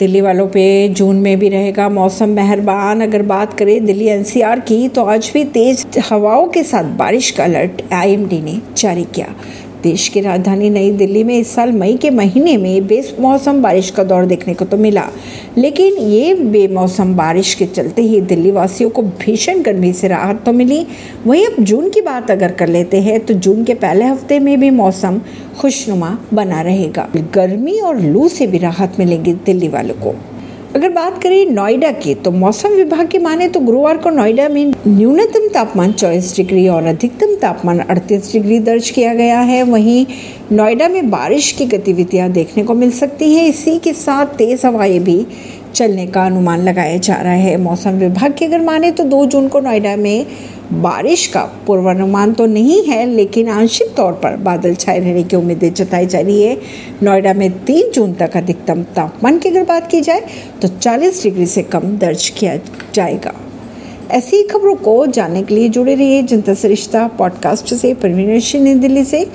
दिल्ली वालों पे जून में भी रहेगा मौसम। मेहरबान, अगर बात करें दिल्ली एनसीआर की तो आज भी तेज हवाओं के साथ बारिश का अलर्ट, आईएमडी ने जारी किया। देश की राजधानी नई दिल्ली में इस साल मई के महीने में बेमौसम बारिश का दौर देखने को तो मिला। लेकिन ये बेमौसम बारिश के चलते ही दिल्ली वासियों को भीषण गर्मी से राहत तो मिली। वहीं अब जून की बात अगर कर लेते हैं तो जून के पहले हफ़्ते में भी मौसम खुशनुमा बना रहेगा। गर्मी और लू से भी राहत मिलेगी दिल्ली वालों को। अगर बात करें नोएडा की तो मौसम विभाग की माने तो गुरुवार को नोएडा में न्यूनतम तापमान 24 डिग्री और अधिकतम तापमान 38 डिग्री दर्ज किया गया है। वहीं नोएडा में बारिश की गतिविधियाँ देखने को मिल सकती हैं। इसी के साथ तेज हवाएँ भी चलने का अनुमान लगाया जा रहा है। मौसम विभाग की अगर माने तो दो जून को नोएडा में बारिश का पूर्वानुमान तो नहीं है, लेकिन आंशिक तौर पर बादल छाए रहने की उम्मीदें जताई जा रही है। नोएडा में तीन जून तक अधिकतम तापमान की अगर बात की जाए तो 40 डिग्री से कम दर्ज किया जाएगा। ऐसी खबरों को जानने के लिए जुड़े रहिए जनता सरिश्ता पॉडकास्ट से, परवीन नई दिल्ली से।